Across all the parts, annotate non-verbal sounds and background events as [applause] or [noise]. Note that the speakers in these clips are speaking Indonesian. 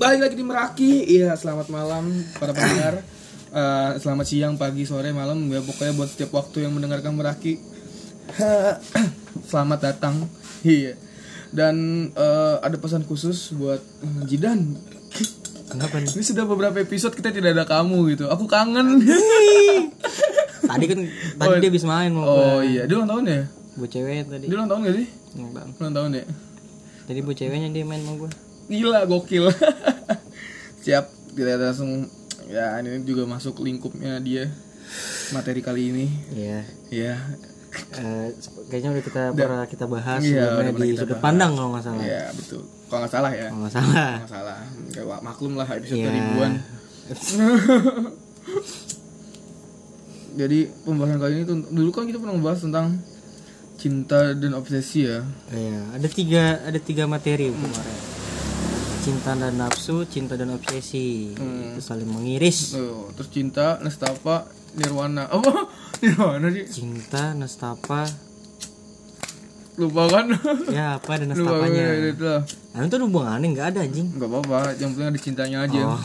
Balik lagi di Meraki. Iya, selamat malam para pendengar. Eh, selamat siang, pagi, sore, malam. Ya pokoknya buat setiap waktu yang mendengarkan Meraki. [coughs] selamat datang. Iya. Dan eh, ada pesan khusus buat eh, Jidan. Kenapa nih? Ini sudah beberapa episode kita tidak ada kamu gitu. Aku kangen. Tadi kan tadi dia habis main mau oh iya, dia ulang tahun ya? Bu cewek tadi. Dia ulang tahun gak sih? Enggak. Ulang tahun ya? Tadi bu ceweknya dia main sama gua. Gila, gokil. [laughs] Siap, kita langsung ya ini juga masuk lingkupnya dia materi kali ini. Iya. Ya, Eh, kayaknya udah kita pernah kita bahas Iya, sebelumnya udah di kita sudut bahas. pandang kalau nggak salah. ya betul. Kalau nggak salah ya, Kalau nggak salah. Kalau nggak salah. Kayak maklum lah episode Iya. ribuan. [laughs] Jadi pembahasan kali ini tuh dulu kan kita pernah membahas tentang cinta dan obsesi ya. Iya, ada tiga ada tiga materi kemarin. Cinta dan nafsu, cinta dan obsesi. Hmm. Itu saling mengiris. Tuh, terus cinta, nestapa, nirwana. [laughs] Apa? Nirwana sih? Cinta, nestapa, Lupa kan? [laughs] ya apa ada Lupa nestapanya. gue, itu lah. Nah, itu hubungannya nggak ada anjing. Gak apa-apa, yang penting ada cintanya aja. Oh. [laughs]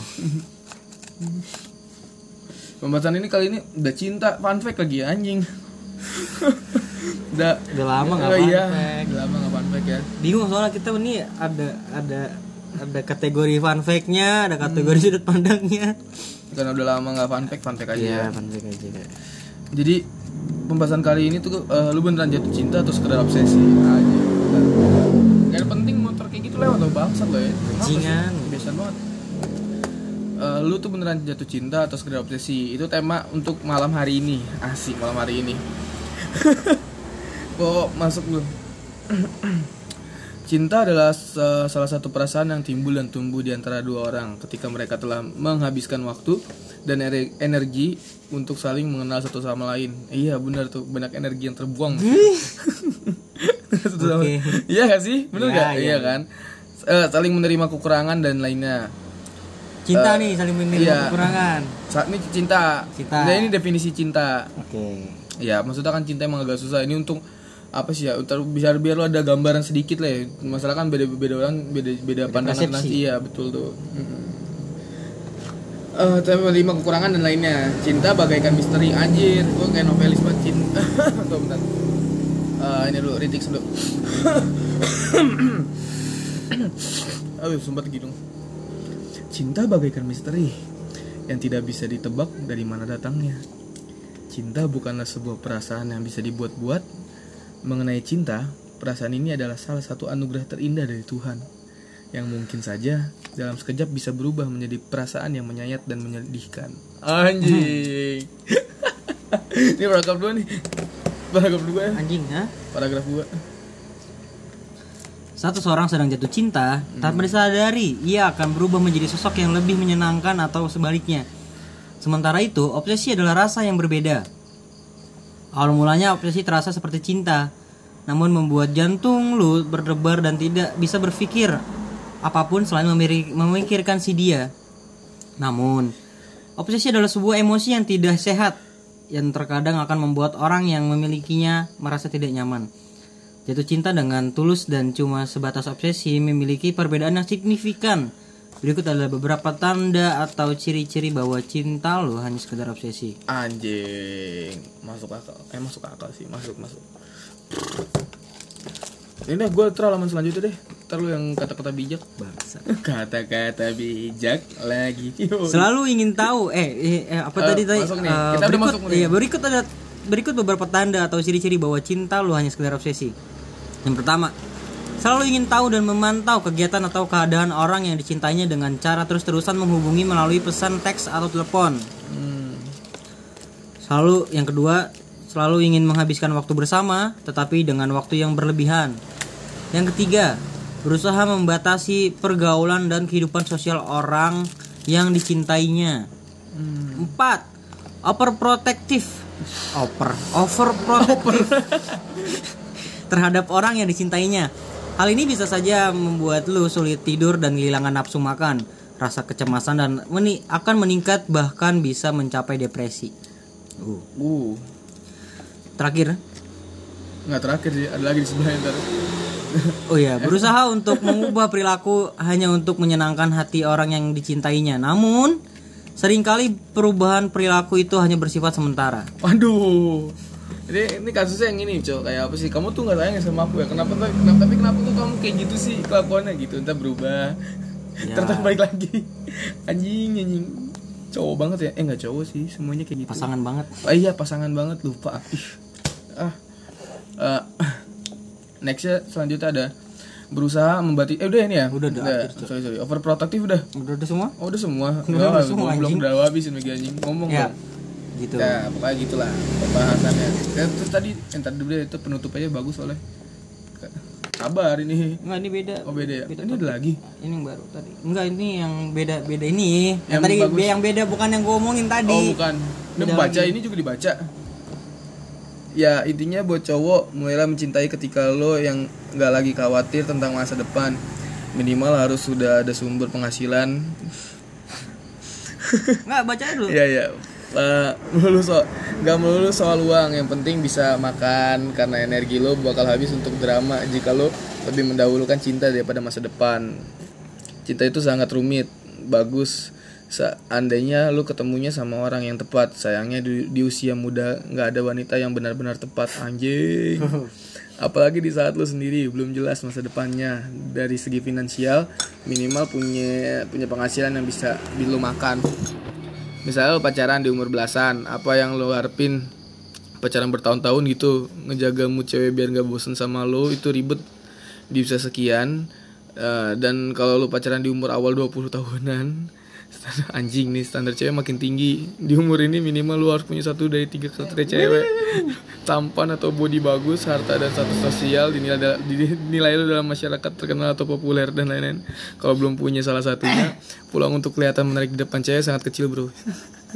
Pembahasan ini kali ini udah cinta, fun fact lagi anjing. Udah Udah lama nggak fun iya. Udah lama nggak fun fact ya. bingung soalnya kita ini ada ada ada kategori fun fact-nya, ada kategori sudut pandangnya. Karena udah lama nggak fun fact, fun fact aja. Iya, ya. fun fact aja. Jadi pembahasan kali ini tuh eh, lu beneran jatuh cinta atau sekedar obsesi aja. Gak ada penting motor kayak gitu lewat atau bangsat lo ya. Bajingan. Biasa banget. Eh, lu tuh beneran jatuh cinta atau sekedar obsesi itu tema untuk malam hari ini asik malam hari ini [laughs] kok masuk lu cinta adalah sa- salah satu perasaan yang timbul dan tumbuh di antara dua orang ketika mereka telah menghabiskan waktu dan energi untuk saling mengenal satu sama lain iya benar tuh banyak energi yang terbuang [laughs] Satu sama- Oke. [laughs] iya gak sih bener Iya, gak iya, iya kan Eh, saling menerima kekurangan dan lainnya Cinta nih saling menerima iya. kekurangan. saat ini cinta. Cinta. Nah, ini definisi cinta. Oke. Ya, maksudnya kan cinta emang agak susah. Ini untuk apa sih ya? Untuk biar biar lo ada gambaran sedikit lah ya. Masalah kan beda beda orang beda beda pandangan persepsi. nanti ya, betul tuh. Mm-mm. Eh, tapi menerima kekurangan dan lainnya. Cinta bagaikan misteri anjir. Gue kayak novelis banget cinta. [laughs] Tuh bentar. Eh, ini dulu ritik dulu. [coughs] Aduh, sempat gidung. Cinta bagaikan misteri yang tidak bisa ditebak dari mana datangnya. Cinta bukanlah sebuah perasaan yang bisa dibuat-buat. Mengenai cinta, perasaan ini adalah salah satu anugerah terindah dari Tuhan yang mungkin saja dalam sekejap bisa berubah menjadi perasaan yang menyayat dan menyedihkan. Anjing. [laughs] ini paragraf dua nih. Paragraf dua ya. Anjing, ha? Paragraf dua. Satu seorang sedang jatuh cinta, tanpa disadari ia akan berubah menjadi sosok yang lebih menyenangkan atau sebaliknya. Sementara itu, obsesi adalah rasa yang berbeda. Awal mulanya obsesi terasa seperti cinta, namun membuat jantung lu berdebar dan tidak bisa berpikir apa pun selain memikirkan si dia. Namun, obsesi adalah sebuah emosi yang tidak sehat yang terkadang akan membuat orang yang memilikinya merasa tidak nyaman. Jatuh cinta dengan tulus dan cuma sebatas obsesi memiliki perbedaan yang signifikan. Berikut adalah beberapa tanda atau ciri-ciri bahwa cinta lo hanya sekedar obsesi. Anjing. Masuk akal. Eh masuk akal sih, masuk masuk. Ini dah gue teralaman selanjutnya deh. Ntar lu yang kata-kata bijak. Bangsa. [laughs] Kata-kata bijak lagi. Selalu ingin tahu eh, eh, eh, apa Eh, tadi tadi masuk nih. eh, Kita udah berikut masuk nih. iya, berikut ada berikut beberapa tanda atau ciri-ciri bahwa cinta lo hanya sekedar obsesi. Yang pertama, selalu ingin tahu dan memantau kegiatan atau keadaan orang yang dicintainya dengan cara terus-terusan menghubungi melalui pesan teks atau telepon. Hmm. Selalu yang kedua, selalu ingin menghabiskan waktu bersama tetapi dengan waktu yang berlebihan. Yang ketiga, berusaha membatasi pergaulan dan kehidupan sosial orang yang dicintainya. Empat, overprotective. Over, overprotective [laughs] terhadap orang yang dicintainya. Hal ini bisa saja membuat lu sulit tidur dan kehilangan nafsu makan, rasa kecemasan dan meni- akan meningkat bahkan bisa mencapai depresi. Uh. Uh. Terakhir, Nggak terakhir sih, ada lagi di sebelahnya ntar. [laughs] Oh ya, berusaha untuk mengubah perilaku hanya untuk menyenangkan hati orang yang dicintainya. Namun, sering kali perubahan perilaku itu hanya bersifat sementara. Waduh. Ini, ini kasusnya yang ini, cowok kayak apa sih? Kamu tuh nggak sayang ya sama aku ya? Kenapa, kenapa tapi kenapa tuh kamu kayak gitu sih kelakuannya gitu? Entah berubah, Ya. ternyata baik lagi. Anjing, anjing. Cowok banget ya? Eh nggak cowok sih, semuanya kayak gitu. Pasangan banget. Ah, iya pasangan banget lupa. Ih. Ah. Eh, nextnya selanjutnya ada berusaha membati eh udah ini ya Udah, udah, akhir, sorry sorry overprotective udah Udah, udah semua? oh udah semua Udah, udah semua, belum udah habis ini anjing ngomong Ya. Gitu. Ya, pokoknya gitulah pembahasannya. Ya, terus tadi yang tadi dulu itu penutupnya bagus soalnya. Kabar ini. Enggak, ini beda. Oh beda ya. Beda ini ada lagi. Ini yang baru tadi. Enggak, ini yang beda-beda ini. Yang, Yang tadi bagus. yang beda bukan yang gue omongin tadi. Oh bukan. Ini Beda baca lagi. ini juga dibaca. Ya intinya buat cowok mulailah mencintai ketika lo yang nggak lagi khawatir tentang masa depan. Minimal harus sudah ada sumber penghasilan. Enggak, baca dulu. Iya iya. Eh, [laughs] melulu so nggak melulu soal uang. Yang penting bisa makan karena energi lo bakal habis untuk drama. Jika lo lebih mendahulukan cinta daripada masa depan. Cinta itu sangat rumit bagus. Seandainya lo ketemunya sama orang yang tepat sayangnya di, di usia muda nggak ada wanita yang benar-benar tepat anjing. [laughs] Apalagi di saat lo sendiri belum jelas masa depannya. Dari segi finansial minimal punya punya penghasilan yang bisa lo makan misalnya lo pacaran di umur belasan apa yang lo harapin pacaran bertahun-tahun gitu ngejaga mood cewek biar nggak bosen sama lo itu ribet di usia sekian. Eh, dan kalau lo pacaran di umur awal 20 tahunan standar anjing nih standar cewek makin tinggi. Di umur ini minimal lo harus punya satu dari tiga kriteria cewek. Tampan atau body bagus harta dan status sosial dinilai dinilai lo dalam masyarakat terkenal atau populer dan lain-lain. Kalau belum punya salah satunya pulang untuk kelihatan menarik di depan cewek sangat kecil bro.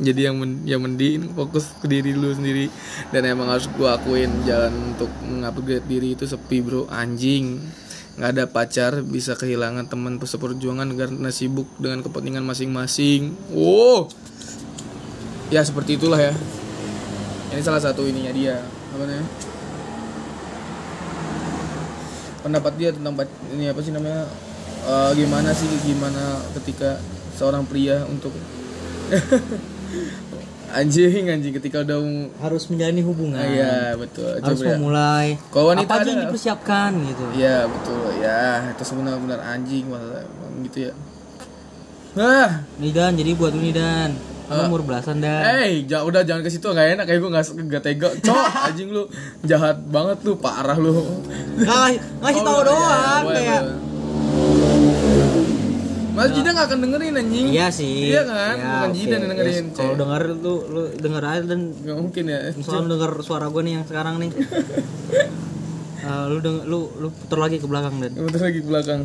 Jadi yang men yang mending fokus ke diri lu sendiri. Dan emang harus gua akuin jalan untuk mengupgrade diri itu sepi bro. Anjing nggak ada pacar bisa kehilangan teman seperjuangan karena sibuk dengan kepentingan masing-masing. Wow. Ya seperti itulah ya. Ini salah satu ininya dia. Apa namanya? Pendapat dia tentang ini apa sih namanya? Eh, gimana sih gimana ketika seorang pria untuk [laughs] anjing anjing ketika udah mau- Harus menjalani hubungan. iya betul Harus Coba ya. memulai. Kalau wanita Apa aja yang dipersiapkan gitu. Iya betul ya itu sebenarnya benar anjing gitu ya. Nah, Nih Dan, jadi buat ini Dan. Lu umur belasan Dan. eh ja, udah jangan ke situ nggak enak kayak gue nggak nggak tega. Cok [laughs] anjing lu jahat banget lu parah lu. Ngasih, ngasih tahu Oh, doang iya, kayak. Mas Jidan gak akan dengerin anjing Iya sih. Iya kan Ya, Bukan oke. Jidan yang dengerin Ya, Kalau denger lu lu denger aja dan Gak mungkin ya misalnya lu denger suara gue nih yang sekarang nih. [laughs] Eh, lu denger, lu lu putar lagi ke belakang dan. Bentar lagi ke belakang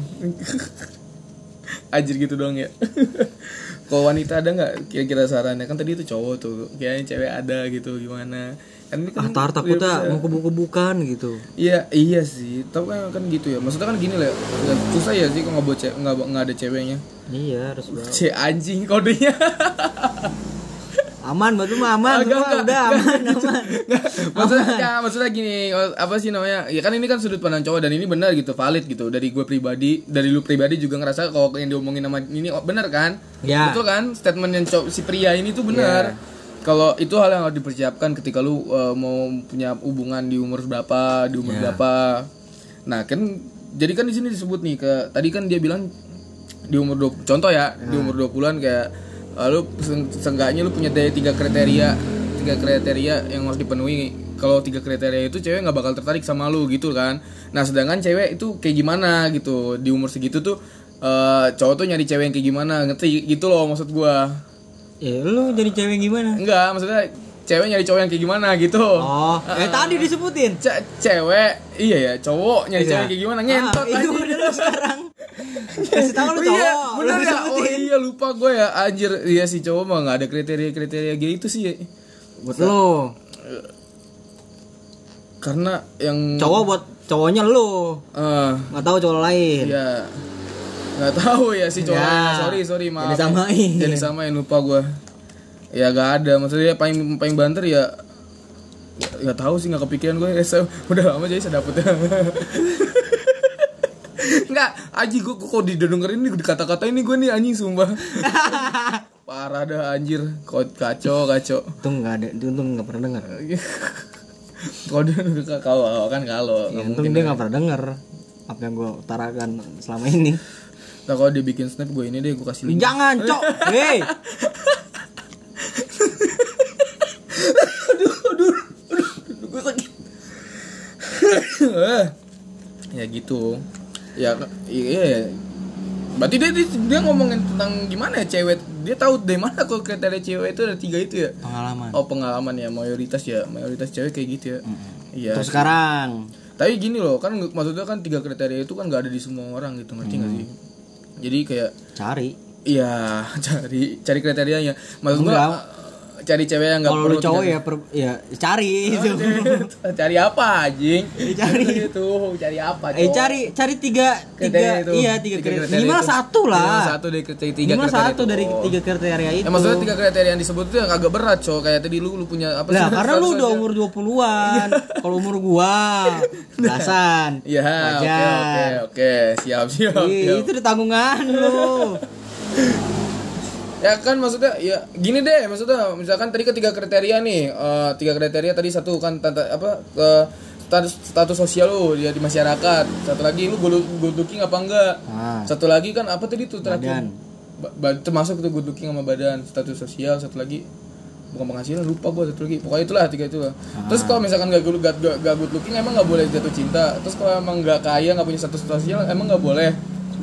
Anjir gitu doang ya [laughs] Kalau wanita ada nggak kira-kira sarannya Kan tadi itu cowok tuh Kayaknya cewek ada gitu Gimana ini kan Ah, tar takutnya mau kebuka-bukan gitu. Iya iya sih. Tapi kan, kan gitu ya. Maksudnya kan gini lah ya, Susah ya sih kalau nggak buat cewek nggak nggak ada ceweknya. Iya, harus bro. C anjing kodenya. Aman, batu mah aman, Agak, agak, udah aman, aman. maksudnya ya, maksudnya gini apa sih namanya? Ya kan ini kan sudut pandang cowok dan ini benar gitu valid gitu. Dari gue pribadi dari lu pribadi juga ngerasa kalau yang diomongin sama ini oh, benar kan? Ya. betul kan? Statement yang cowok si pria ini tuh benar kalau itu hal yang harus dipersiapkan ketika lu uh, mau punya hubungan di umur berapa di umur Ya. berapa. Nah kan jadi kan di sini disebut nih ke tadi kan dia bilang di umur 20 contoh ya di umur 20-an kayak uh, lu se- seenggaknya lu punya tiga kriteria tiga kriteria yang harus dipenuhi. Kalau tiga kriteria itu cewek nggak bakal tertarik sama lu gitu kan. Nah sedangkan cewek itu kayak gimana gitu. Di umur segitu tuh uh, cowok tuh nyari cewek yang kayak gimana ngerti? Gitu loh maksud gua Ya, lu jadi cewek gimana? enggak maksudnya cewek nyari cowok yang kayak gimana gitu Oh, eh tadi disebutin. Ce- cewek iya ya cowok nyari Iya. cewek kayak gimana ngentot Ah, itu udah lu sekarang. [laughs] Kasih tahu lu Oh cowok. iya, bener ya. Oh iya lupa gue ya. Anjir, iya sih cowok mah nggak ada kriteria-kriteria gitu sih. Buat lu. Karena yang Cowok buat cowoknya lu. eh Nggak tahu cowok lain. ya nggak tahu ya si cowok. Ya. Sorry, sorry maaf. Jadi samain. Jadi samain lupa gue. Ya gak ada. Maksudnya paling paling banter ya nggak tahu sih nggak kepikiran gue. [laughs] Ya, udah lama jadi saya dapet [laughs] Enggak, Aji gue kok didengerin nih dikata-kata ini gue nih anjing sumpah. [laughs] Parah dah anjir, kok kacau kacau. Itu nggak ada, untung nggak pernah dengar. Kalau dia kalau kan kalau Ya, untung dia nggak pernah dengar apa yang gue utarakan selama ini. Nah kalau dia bikin snap gue ini deh gue kasih link. Jangan, cok. Hei. aduh, aduh, aduh, gue sakit. Ya gitu. Ya iya. Berarti dia, dia dia ngomongin tentang gimana ya cewek. Dia tahu dari mana kok kriteria cewek itu ada tiga itu ya. Pengalaman. Oh pengalaman ya mayoritas ya mayoritas cewek kayak gitu ya. Iya. Terus sekarang Tapi gini loh kan maksudnya kan tiga kriteria itu kan gak ada di semua orang gitu ngerti nggak sih? Jadi kayak cari. iya [laughs] cari cari kriterianya. Maksud gua Enggak. Cari cewek yang nggak perlu lu cowok tiga- ya, per- ya cari itu. cari apa anjing? Cari. [laughs] itu cari apa? Eh cowok? cari cari tiga tiga itu. iya tiga kriteria. kriteria Minimal satu Minimal lah. satu dari kriteria tiga Minimal kriteria satu itu. dari Oh. tiga kriteria itu. Ya maksudnya tiga kriteria yang disebut itu yang agak berat, cowok. Kayak tadi lu lu punya apa sih? karena lu udah umur 20-an. Kalau umur gua [laughs] belasan. Iya, oke oke oke, siap siap. Itu udah tanggungan lu. [laughs] Ya kan maksudnya ya gini deh maksudnya misalkan tadi ketiga kriteria nih eh, tiga kriteria tadi satu kan tata, apa ke status, status sosial lu dia di masyarakat. Satu lagi lu good, good looking apa enggak? Nah, satu lagi kan apa tadi tuh terakhir. Ba- ba- termasuk tuh good looking sama badan status sosial satu lagi bukan penghasilan lupa gua satu lagi. Pokoknya itulah tiga itulah terus kalau misalkan gak good, gak, gak, gak good looking emang nggak boleh jatuh cinta? Terus kalau emang nggak kaya nggak punya status sosial emang nggak boleh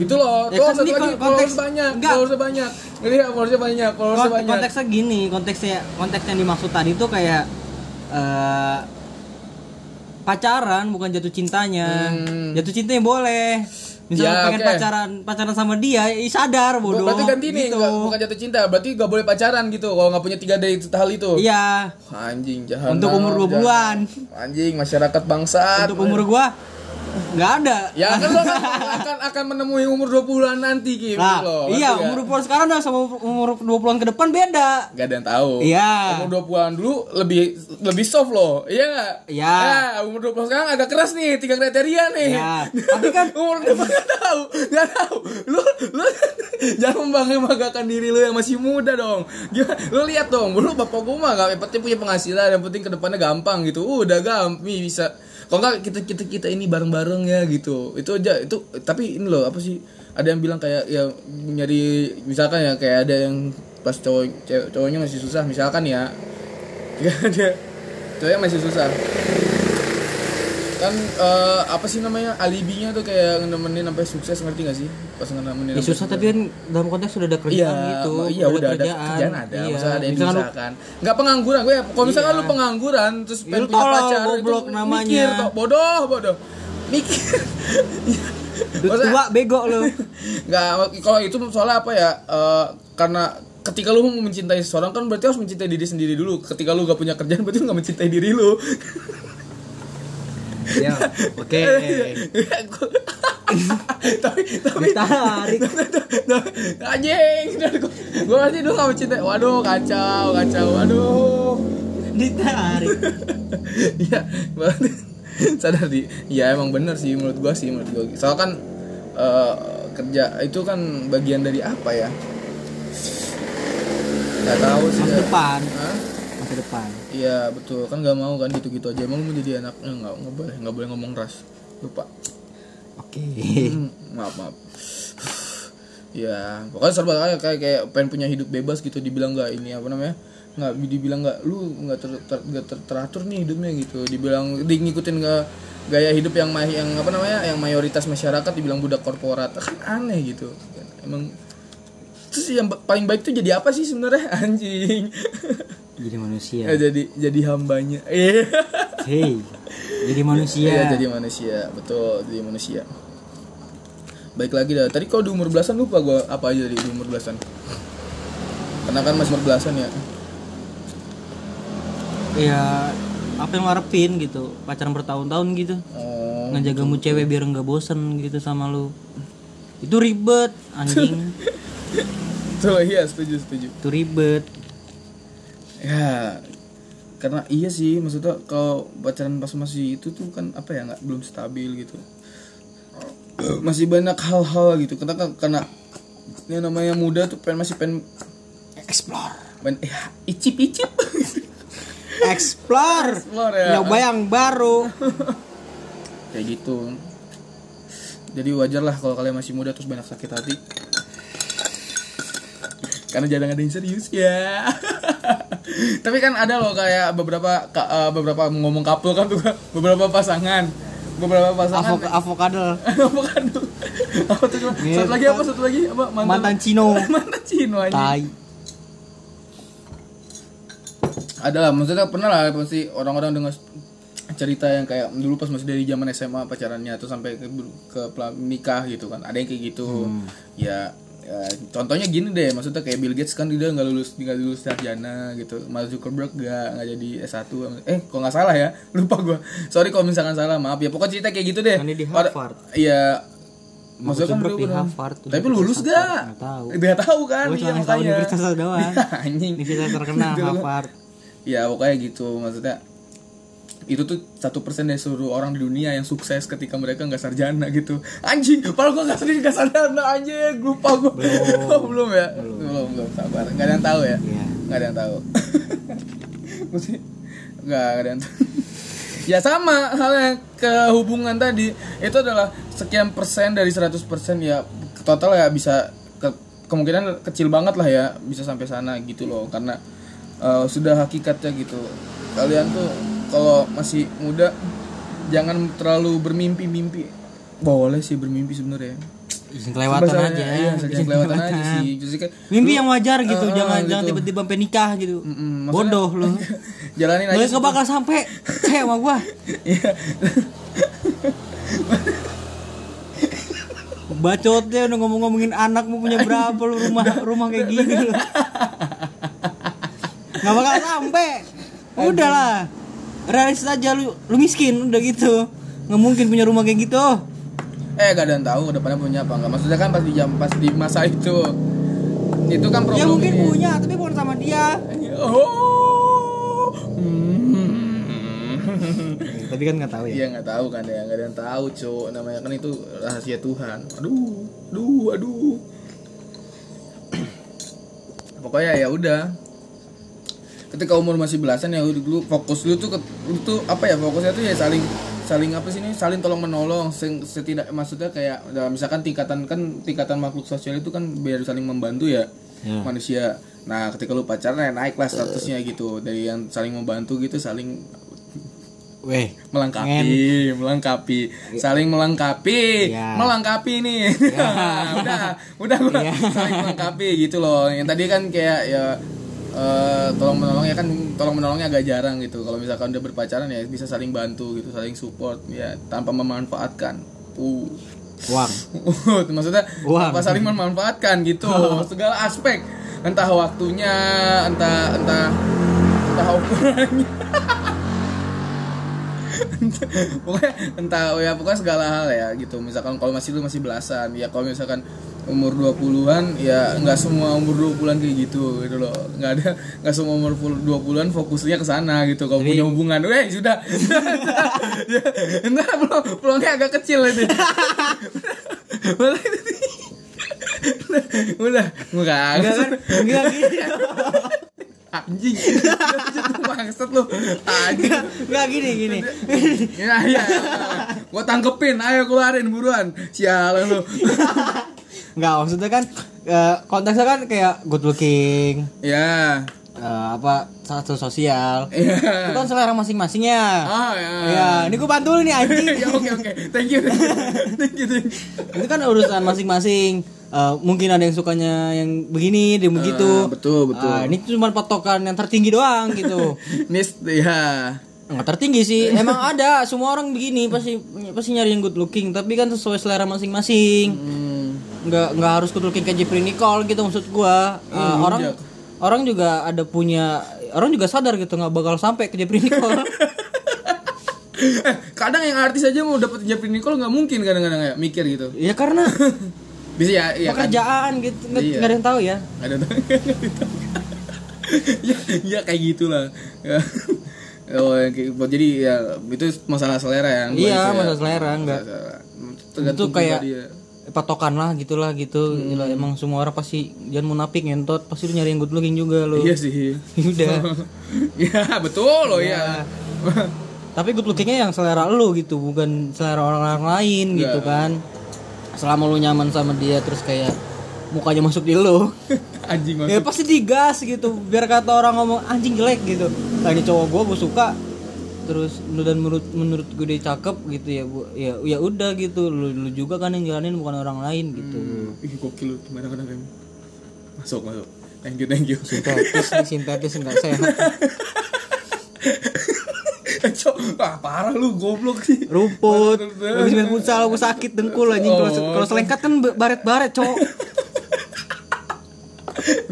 gitu loh Ya kalau kan satu lagi konteks- banyak enggak. followers banyak ngerti ya followersnya banyak followersnya Kon- banyak konteksnya gini, konteksnya konteks yang dimaksud tadi tuh kayak eh pacaran bukan jatuh cintanya. Hmm. Jatuh cintanya boleh. Misalnya Ya, pengen oke. pacaran pacaran sama dia, ya sadar bodoh. berarti ganti nih gitu. nggak- bukan jatuh cinta berarti gak boleh pacaran gitu kalau nggak punya tiga dari hal itu Iya, anjing jahat Untuk umur 20-an. anjing masyarakat bangsat untuk umur gua nggak ada. Ya kan lo kan akan akan menemui umur 20-an nanti Kim Nah, lo. iya ngerti umur 20 sekarang udah sama umur 20-an ke depan beda. nggak? Gak ada yang tahu. Iya. Umur 20-an dulu lebih lebih soft loh. Iya nggak? Iya. Ya, umur 20 sekarang agak keras nih, tiga kriteria nih. Iya. [laughs] Tapi kan umur depan nggak tahu, nggak tahu. Lu lu [laughs] jangan membangga-banggakan diri lu yang masih muda dong. Gimana? Lu lihat dong, lu bapak gua mah gak penting punya penghasilan, yang penting ke depannya gampang gitu. Udah gampang bisa. Kalau nggak kita kita kita ini bareng-bareng ya gitu. Itu aja itu tapi ini loh apa sih? Ada yang bilang kayak ya nyari misalkan ya kayak ada yang pas cowok cowoknya masih susah misalkan ya. [laughs] Dia cowoknya masih susah kan eh, apa sih namanya alibinya tuh kayak nemenin sampai sukses ngerti gak sih? Pas nemenin ya susah tapi kan dalam konteks sudah ada iya kerjaan gitu. iya udah ada kerjaan. ada masalah ada yang Misalkan lu- diusahakan nggak pengangguran gue kalau misalkan lu pengangguran terus Ya, pengen punya pacar itu goblok namanya. mikir toh bodoh bodoh. Mikir. Udah tua bego lu. [laughs] nggak kalau itu soalnya apa ya eh, karena ketika lu mencintai seseorang kan berarti harus mencintai diri sendiri dulu. Ketika lu gak punya kerjaan berarti lu gak mencintai diri lu [laughs] Ya, oke. tapi tapi Ditarik. anjing gue pasti dulu gak mencintai waduh kacau kacau waduh Ditarik. Iya, berarti sadar di. Ya emang bener sih menurut gua sih menurut gua. Soalnya kan eh, kerja itu kan bagian dari apa ya? Gak tahu sih. Masa depan. Hah? Masa depan. Iya betul. Kan nggak mau kan gitu-gitu aja. Emang mau jadi anaknya nggak nggak boleh nggak boleh ngomong ras. Lupa. Oke. Hmm, maaf maaf. Ya pokoknya serba kayak kayak kayak pengen punya hidup bebas gitu. Dibilang nggak ini apa namanya nggak dibilang nggak lu nggak ter, ter- nggak ter- teratur nih hidupnya gitu. Dibilang di ngikutin nggak gaya hidup yang ma- yang apa namanya yang mayoritas masyarakat dibilang budak korporat. Kan aneh gitu. Emang terus yang paling baik tuh jadi apa sih sebenarnya? [laughs] Anjing Jadi manusia. ya, jadi jadi hambanya. Iya Hey. Jadi manusia. Iya jadi manusia. Betul jadi manusia. Baik lagi dah. Tadi kau di umur belasan lupa gua apa aja di umur belasan? Karena kan masih umur belasan ya. Ya apa yang lo harapin gitu. Pacaran bertahun-tahun gitu. Oh ngejaga mu cewek biar nggak bosen gitu sama lu. Itu ribet anjing. [laughs] Tuh iya setuju setuju. Itu ribet ya karena iya sih maksudnya kalau pacaran pas masih itu tuh kan apa ya nggak belum stabil gitu. Masih banyak hal-hal gitu kita kan karena yang namanya muda tuh pengen masih pengen explore. Pengen eh, icip icip [laughs] explore. Explore, ya. nyoba yang baru. Kayak gitu. Jadi wajar lah kalau kalian masih muda terus banyak sakit hati. Karena jarang ada yang serius ya [laughs] tapi kan ada loh kayak beberapa ka- eh, beberapa ngomong couple kan tuh beberapa pasangan. Beberapa pasangan Avok [laughs] avokado. Avokado. Apa tuh cuma satu lagi apa satu lagi? Apa? Mantan Cino. [laughs] Mantan Cino aja. Tai. Ada lah maksudnya pernah lah pasti orang-orang dengar cerita yang kayak dulu pas masih dari zaman SMA pacarannya atau sampai ke, ke nikah gitu kan. Ada yang kayak gitu. Ya, ya, contohnya gini deh maksudnya kayak Bill Gates kan dia nggak lulus nggak lulus sarjana gitu. Mark Zuckerberg nggak nggak jadi S1 eh kok nggak salah ya? [laughs] Lupa gua. Sorry kalau misalkan salah maaf ya. Pokoknya cerita kayak gitu deh. Dia di Harvard. iya. Maksudnya kan di Harvard, tapi lulus gak? Nggak tahu. [laughs] tahu kan? Iya cuma tahu makanya. universitas doang. [laughs] anjing. Universitas terkenal Gitu. Harvard. Ya pokoknya gitu maksudnya itu tuh satu persen dari seluruh orang di dunia yang sukses ketika mereka nggak sarjana gitu. Anjing padahal gua nggak sendiri nggak sarjana anjing. Lupa gua. Belum. [laughs] Belum ya? Belum. Belum sabar. Nggak ada yang tahu ya? Iya. nggak ada yang tahu. [laughs] Mesti nggak ada yang tahu. [laughs] Ya sama halnya ke hubungan tadi. Itu adalah sekian persen dari 100 persen ya. Total ya bisa ke- kemungkinan kecil banget lah ya bisa sampai sana gitu loh. Karena eh, sudah hakikatnya gitu. Kalian tuh kalau masih muda jangan terlalu bermimpi-mimpi. Boleh sih bermimpi sebenarnya. Izin kelewatan Bahasanya, aja. iya, Izin kelewatan aja sih. Justru kayak, mimpi lu- yang wajar gitu Ah, jangan gitu. jangan tiba-tiba sampai nikah gitu. Mm-mm, maksudnya- bodoh lu. [laughs] Jalanin aja nggak bakal sampai kayak sama gua. Iya. [laughs] bacotnya udah ngomong-ngomongin anak mau punya berapa lu? Rumah rumah kayak gini lu. [laughs] Nggak bakal sampai. Udahlah realistis aja lu lu miskin udah gitu. Nggak mungkin punya rumah kayak gitu. Eh gak ada yang tahu ke depannya punya apa enggak maksudnya kan pas di jam pas di masa itu itu kan problem ya mungkin ini. punya tapi bukan sama dia. Oh [laughs] Hmm. tapi kan nggak tahu Iya nggak tahu kan ya nggak ada yang tahu cowok namanya kan itu rahasia Tuhan. Aduh aduh aduh. [clears throat] Pokoknya ya udah ketika umur masih belasan ya dulu fokus lu tuh ke- lu tuh apa ya fokusnya tuh ya saling saling apa sih ini saling tolong menolong setidak maksudnya kayak ya, misalkan tingkatan kan tingkatan makhluk sosial itu kan biar saling membantu ya Ya. manusia nah ketika lu pacaran ya naik lah statusnya gitu dari yang saling membantu gitu saling weh melengkapi, melengkapi, saling melengkapi, Iya. melengkapi nih. [laughs] udah, udah gua Iya. saling melengkapi gitu loh. Yang tadi kan kayak ya eh, tolong menolong ya kan tolong menolongnya agak jarang gitu. Kalau misalkan udah berpacaran ya bisa saling bantu gitu, saling support ya tanpa memanfaatkan. Uh. uang [laughs] maksudnya Uang. tanpa saling memanfaatkan gitu [laughs] segala aspek entah waktunya entah entah entah ukurannya [laughs] pokoknya entah ya pokoknya segala hal ya gitu misalkan kalau masih lu masih belasan ya kalau misalkan umur 20-an ya nggak semua umur 20-an kayak gitu gitu loh. Nggak ada nggak semua umur 20-an fokusnya ke sana gitu kalau punya hubungan. Weh sudah. [laughs] Entar belum peluangnya agak kecil ini. [laughs] Udah enggak enggak kan enggak gitu. Anjing. Maksud lu. Anjing enggak gini gini. Ya ya. Gua tangkepin ayo keluarin buruan. Sialan lu [laughs] enggak maksudnya kan eh, konteksnya kan kayak good looking. Ya eh, apa satu sosial. Ya itu kan selera masing-masing ya. Ah ya ya ini gue bantu nih anjing. [laughs] Ya oke oke. Thank you thank you. Thank you itu kan urusan masing-masing. Eh, mungkin ada yang sukanya yang begini dia begitu. Ah, betul, betul. Ah, ini cuma patokan yang tertinggi doang gitu. [laughs] Nis ya nggak tertinggi sih. Emang ada semua orang begini pasti pasti nyari yang good looking. Tapi kan sesuai selera masing-masing. Hmm, nggak nggak harus looking kayak Jeffrey Nicole gitu maksud gua Ah, Hmm, orang ya. orang juga ada punya orang juga sadar gitu nggak bakal sampai ke Jeffrey Nicole [laughs] eh kadang yang artis aja mau dapet Jeffrey Nicole nggak mungkin kadang-kadang ya mikir gitu ya karena [laughs] bisa ya iya kan pekerjaan gitu nggak Iya. ada yang tahu ya Nggak ada tahu [laughs] ya, ya kayak gitulah ya. oh yang kayak- buat jadi ya itu masalah selera ya Iya, ya. masalah selera, enggak. Masalah selera. tergantung Itu kayak- ya. Patokan lah gitulah gitu. Hmm. Gila, emang semua orang pasti jangan munafik ngentot. Pasti lu nyari yang good looking juga lo iya sih. [laughs] Udah [laughs] ya betul loh ya tapi good lookingnya yang selera lu gitu. Bukan selera orang-orang lain gitu Iya. kan. Selama lu nyaman sama dia terus kayak mukanya masuk di lu. [laughs] Anjing ya masuk. pasti digas gitu. Biar kata orang ngomong anjing jelek gitu. Nah ini cowok gua gua suka terus lu dan menurut menurut gue dia cakep gitu ya bu ya ya udah gitu. Lu, lu juga kan yang jalanin bukan orang lain gitu. Ih gokil lu gimana kan kamu masuk masuk. Thank you thank you. Sintetis nih, [laughs] sintetis nggak sehat. [laughs] Eh, Cok, ah, parah lu goblok sih. Rumput habis main futsal gue sakit dengkul anjing. Kalau Oh. kalau selengkat kan baret baret cowok [laughs]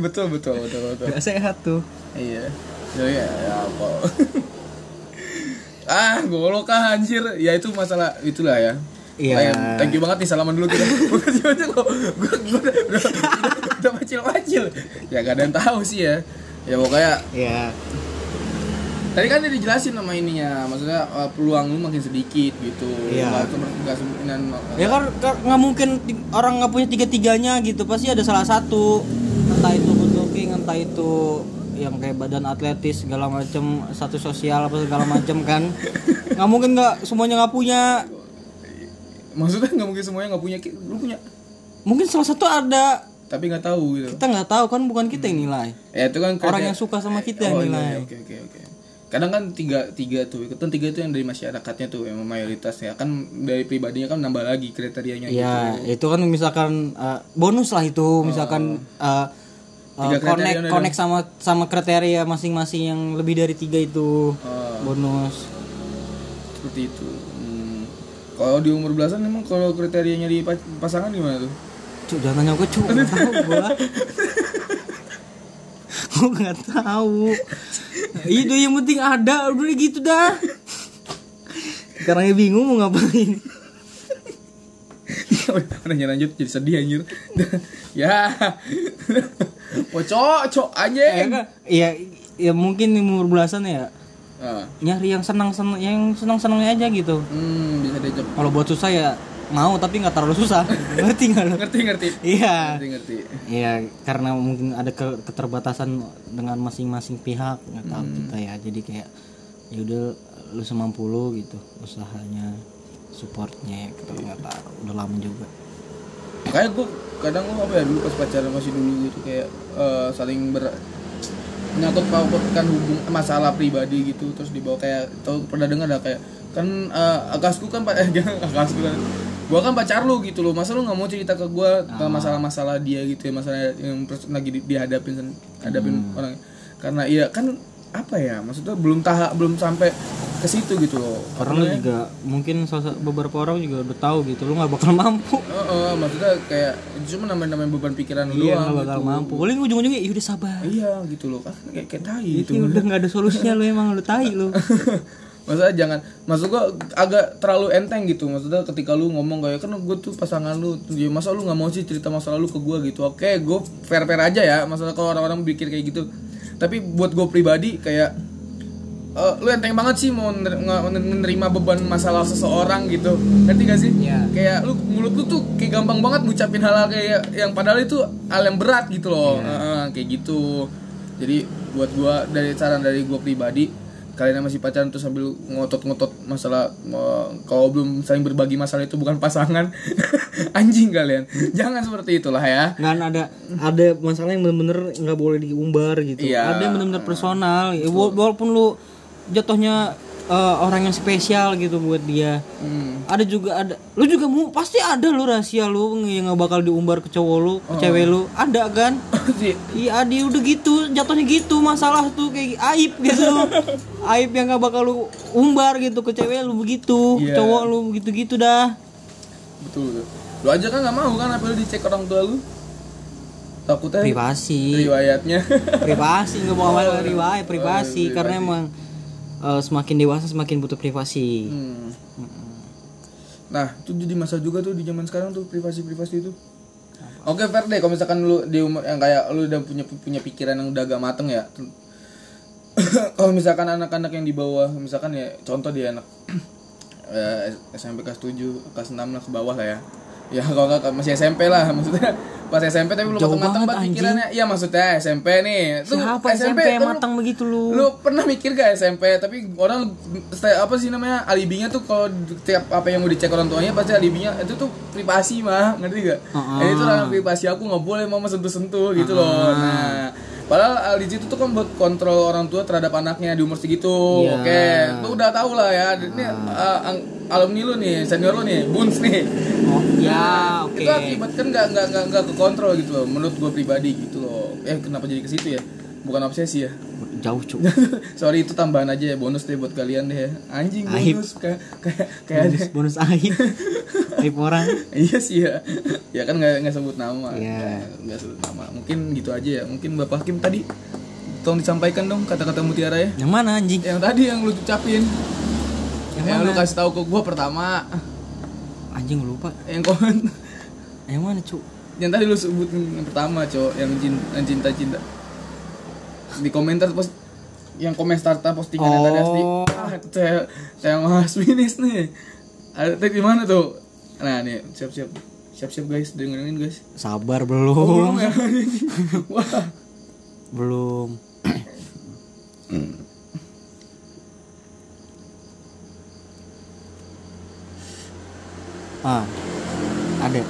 betul betul betul betul. Nggak sehat tuh. Iya. Ya ya, ya apa ah golok ah anjir? Ya itu masalah itulah ya. Iya. Lumayan. thank you banget nih salaman dulu kita. [laughs] Makasih banyak loh gue gue udah udah, udah macil macil ya gak ada yang tahu sih ya. Ya pokoknya ya tadi kan udah dijelasin nama ininya maksudnya uh, peluang lu makin sedikit gitu. Iya. seperti nggak kemungkinan ya kan kan nggak mungkin orang nggak punya tiga tiganya gitu. Pasti ada salah satu. Entah itu good looking entah itu yang kayak badan atletis segala macem satu sosial apa segala macem kan. Nggak mungkin nggak semuanya nggak punya. Maksudnya nggak mungkin semuanya nggak punya lu punya? Mungkin salah satu ada. Tapi nggak tahu gitu. Kita nggak tahu kan bukan kita yang nilai. Ya itu kan orang yang suka sama kita yang Oh, iya, nilai. iya, oke oke oke. Kadang kan tiga tiga tuh kan tiga itu yang dari masyarakatnya tuh yang mayoritas ya kan dari pribadinya kan nambah lagi kriterianya Ya, gitu. itu kan misalkan uh, bonus lah itu, misalkan uh, uh, Kriteria connect udah connect sama sama kriteria masing-masing yang lebih dari tiga itu Oh, bonus. seperti itu Hmm. kalau di umur belasan emang kalau kriterianya di pa- pasangan gimana tuh Cuk, jangan tanya gue cuk, nggak tahu gua. [laughs] Gue nggak tahu. Itu yang penting ada, udah gitu dah. Sekarang ya bingung mau ngapain. [laughs] udah lanjut lanjut jadi sedih anjir [laughs] ya pocok cok Ya anjing kan? Iya, ya mungkin di umur belasan ya ah. nyari yang senang-senang yang senang-senangnya aja gitu. hmm bisa diajak Kalau buat susah ya mau tapi nggak terlalu susah. [laughs] Ngerti nggak lo? ngerti ngerti Iya. ngerti ngerti Iya, karena mungkin ada ke- keterbatasan dengan masing-masing pihak nggak tahu kita ya. Jadi kayak ya udah lu semampu lu gitu usahanya supportnya gitu nggak tahu udah lama juga kayak gue kadang gue apa ya dulu pas pacaran masih dulu gitu kayak eh, saling ber menyangkut pautkan hubung masalah pribadi gitu terus dibawa kayak tau pernah dengar dah kayak kan eh, akasku kan pak [laughs] eh jangan akasku kan gua kan pacar lu gitu loh masa lu nggak mau cerita ke gua tentang masalah-masalah dia gitu ya masalah yang lagi di- dihadapin hadapin orang. Karena iya kan apa ya maksudnya belum tahap belum sampai ke situ gitu loh karena lu juga mungkin satu- beberapa orang juga udah tahu gitu lu nggak bakal mampu Heeh, maksudnya kayak cuma nambahin-nambahin beban pikiran lu iya doang nggak bakal gitu. mampu paling ujung-ujungnya ya udah sabar Iya gitu loh kan kayak kayak tai gitu. ini udah nggak ada solusinya lu emang lu tai lu [laughs] Maksudnya jangan maksud gua agak terlalu enteng gitu. Maksudnya ketika lu ngomong kayak kan gue tuh pasangan lu, ya masa lu nggak mau sih cerita masa lalu ke gua gitu. Oke, gue fair fair aja ya. Masalah kalau orang-orang pikir kayak gitu. Tapi buat gue pribadi kayak eh, lu enteng banget sih mau menerima beban masalah seseorang gitu. Ngerti gak sih? Iya. Kayak lu mulut lu tuh kayak gampang banget ngucapin hal-hal kayak yang padahal itu hal yang berat gitu loh. Heeh, kayak gitu. Jadi buat gua dari saran dari gua pribadi kalian yang masih pacaran tuh sambil ngotot-ngotot masalah kalau belum saling berbagi masalah itu bukan pasangan [laughs] anjing kalian jangan seperti itulah ya nggak ada ada masalah yang bener-bener nggak boleh diumbar gitu Iya. ada yang bener-bener personal ya, wala- walaupun lu jatuhnya eh, orang yang spesial gitu buat dia. Hmm. ada juga ada lu juga mu pasti ada lu rahasia lu yang nggak bakal diumbar ke cowok lu ke cewek lu. Ada kan? [laughs] Iya dia udah gitu jatuhnya gitu masalah tuh kayak aib gitu. [laughs] Aib yang nggak bakal lu umbar gitu ke cewek lu begitu ke Iya. cowok lu begitu gitu dah. Betul betul. Lu aja kan nggak mau kan apa lu dicek orang tua lu? Takutnya privasi. riwayatnya. Privasi nggak mau ngomong riwayat privasi. Karena emang eh, semakin dewasa semakin butuh privasi Hmm. Nah, itu jadi masa juga tuh di zaman sekarang tuh privasi-privasi itu. Oke, fair deh kalau misalkan lu di umur yang kayak lu udah punya punya pikiran yang udah agak mateng ya. [coughs] kalau misalkan anak-anak yang di bawah, misalkan ya contoh dia anak [coughs] eh, SMP kelas 7 kelas 6 lah ke bawah lah ya ya kalau nggak masih SMP lah maksudnya pas SMP tapi belum matang-matang pikirannya iya maksudnya SMP nih Lu Siapa SMP, lu- matang begitu lu? lu pernah mikir gak SMP tapi orang apa sih namanya alibinya tuh kalau tiap apa yang mau dicek orang tuanya pasti alibinya itu tuh privasi mah ngerti gak? Heeh. Ini tuh ranah privasi aku nggak boleh mama sentuh-sentuh gitu loh. Nah Padahal di situ tuh kan buat kontrol orang tua terhadap anaknya di umur segitu. Iya. Oke, lu udah tahu lah ya. Ini uh, ang- alumni lu nih, senior lu nih, Buns nih. Oh, ya, oke. Itu akibat kan nggak nggak nggak nggak ke kontrol gitu loh. Menurut gue pribadi gitu loh. Eh kenapa jadi ke situ ya? Bukan obsesi ya? Jauh, Cuk. [laughs] Sorry itu tambahan aja ya bonus deh buat kalian deh ya. Anjing bonus kayak kayak kayak ada. bonus bonus aib. [laughs] aib orang. Iya sih ya. Ya kan nggak nggak sebut nama. Iya. Nggak- sebut nama. Mungkin gitu aja ya. Mungkin Bapak Hakim tadi tolong disampaikan dong kata-kata mutiara ya. Yang mana anjing? Yang tadi yang lu ucapin. Yang Yang, lu mana? kasih tahu ke gua pertama. Anjing lupa. Yang komen. Yang mana, Cuk? Yang tadi lu sebutin yang pertama, Cok, yang cin- yang cinta-cinta. Di komentar post yang komen startup postingan yang tadi asli. Oh. Ah, saya saya mas finish nih. Ada tadi di mana tuh? Nah, nih, siap-siap. Siap-siap guys, dengerin guys. Sabar Oh, belum? belum ya? [laughs] Wah. belum. ah, ada.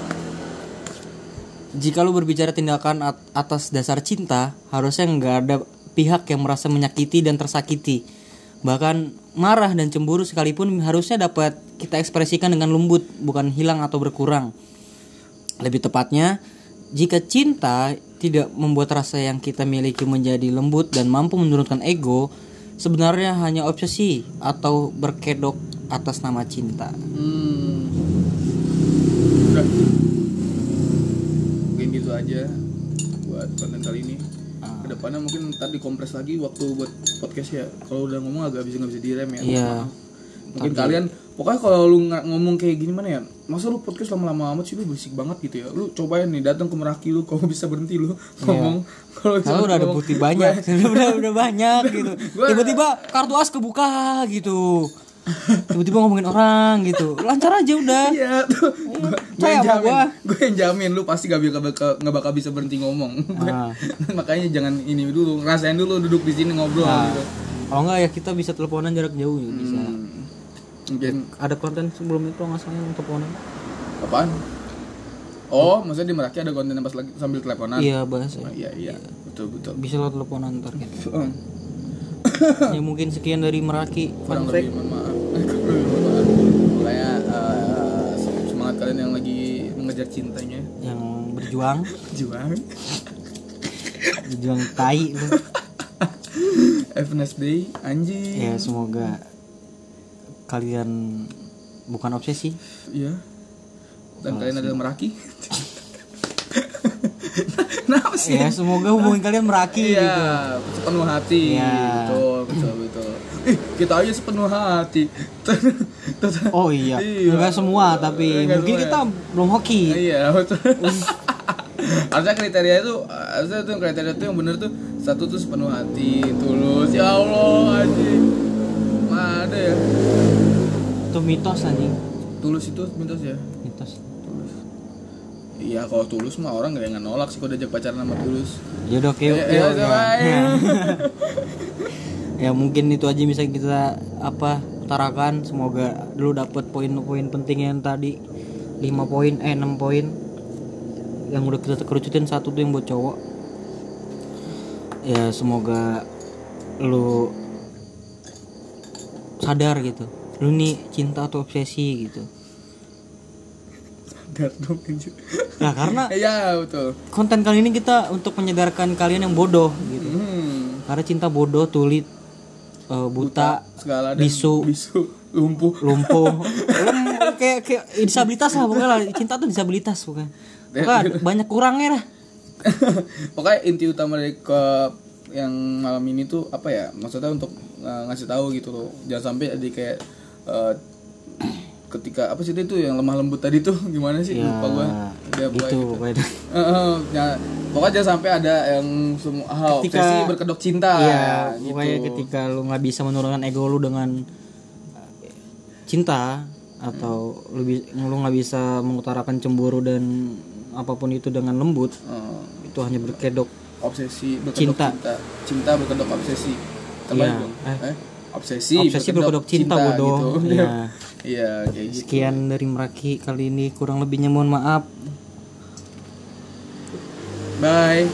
Jika lu berbicara tindakan at- atas dasar cinta, harusnya nggak ada pihak yang merasa menyakiti dan tersakiti. Bahkan marah dan cemburu sekalipun harusnya dapat kita ekspresikan dengan lembut, bukan hilang atau berkurang. Lebih tepatnya, jika cinta tidak membuat rasa yang kita miliki menjadi lembut dan mampu menurunkan ego, sebenarnya hanya obsesi atau berkedok atas nama cinta. Hmm. Udah. Mungkin gitu aja buat konten kali ini. Ah. Ke depannya mungkin ntar dikompres lagi waktu buat podcast ya. Kalau udah ngomong agak bisa nggak bisa direm ya. Iya. Mungkin kalian pokoknya kalau lu ngomong kayak gini mana ya? Masa lu podcast lama-lama amat sih lu berisik banget gitu ya. Lu cobain nih datang ke Meraki lu kalau bisa berhenti lu ngomong. Kalau udah ada bukti banyak, [laughs] udah udah banyak gitu. Tiba-tiba kartu as kebuka gitu. Tiba-tiba ngomongin orang gitu. Lancar aja udah. Iya tuh. Gua, percaya yang jamin, gua. gue yang jamin lu pasti gak bakal nggak bakal bisa berhenti ngomong. Ah. [laughs] Makanya jangan ini dulu, ngerasain dulu duduk di sini ngobrol Nah, gitu. kalau enggak ya kita bisa teleponan jarak jauh juga bisa. Hmm. Mungkin Ada konten sebelum itu nggak salah yang teleponan. apaan? Oh, maksudnya di Meraki ada konten yang pas lagi sambil teleponan. Iya bahasa. Oh, iya iya, betul betul. Bisa lo teleponan ntar gitu. [laughs] Hmm. ya mungkin sekian dari Meraki Kurang fun lebih mohon maaf. [laughs] Makanya eh, semangat kalian yang lagi mengejar cintanya. yang berjuang [laughs] Juang. berjuang tai. Have a nice day, anjing. ya semoga kalian bukan obsesi Iya. Dan kalian adalah Meraki. [laughs] Kenapa sih? ya semoga hubungan kalian meraki gitu Iya, sepenuh hati. Iya. Betul, betul, betul. Ih, kita aja sepenuh hati. [laughs] oh iya enggak semua tapi Enggak mungkin semua kita belum hoki Iya, betul. [laughs] harusnya kriteria itu harusnya tuh kriteria itu yang bener tuh satu tuh sepenuh hati, tulus. Ya Allah, anjing. Ada ya? itu mitos anjing Tulus itu mitos ya? mitos Tulus. Iya, kalau tulus mah orang nggak yang nolak sih kalau diajak pacaran sama tulus. ya udah oke Ya, oke, ya, ya. [laughs] [laughs] ya mungkin itu aja bisa kita apa utarakan semoga lu dapet poin-poin penting yang tadi 5 poin eh 6 poin yang udah kita kerucutin satu tuh yang buat cowok ya semoga lu sadar gitu. Lu nih cinta atau obsesi gitu. Sadar dong, nah karena [laughs] Iya, betul. konten kali ini kita untuk menyadarkan kalian yang bodoh gitu. Hmm. karena cinta bodoh tulit eh, buta segala dan bisu. bisu lumpuh. [laughs] Lumpuh. Kayak kayak disabilitas lah pokoknya lah. Cinta tuh disabilitas pokoknya. Pokoknya banyak kurangnya lah. [laughs] Pokoknya inti utama dari ke yang malam ini tuh apa ya maksudnya untuk uh, ngasih tahu gitu loh. Jangan sampai ada kayak uh, ketika apa sih itu yang lemah lembut tadi tuh? [laughs] Gimana sih? Ya lupa gua. Dia gitu pokoknya gitu. pokoknya [laughs] ya, pokoknya jangan sampai ada yang semua ah, Ketika- obsesi berkedok cinta Iya, gitu. pokoknya ketika lu nggak bisa menurunkan ego lu dengan eh, cinta atau lu, bi- lu nggak bisa mengutarakan cemburu dan apa pun itu dengan lembut Oh, itu hanya berkedok obsesi berkedok Cinta. cinta. cinta berkedok obsesi terbalik Iya, dong eh. eh? obsesi obsesi berkedok cinta, bodoh gitu. ya [laughs] iya kayak gitu sekian dari meraki kali ini kurang lebihnya mohon maaf bye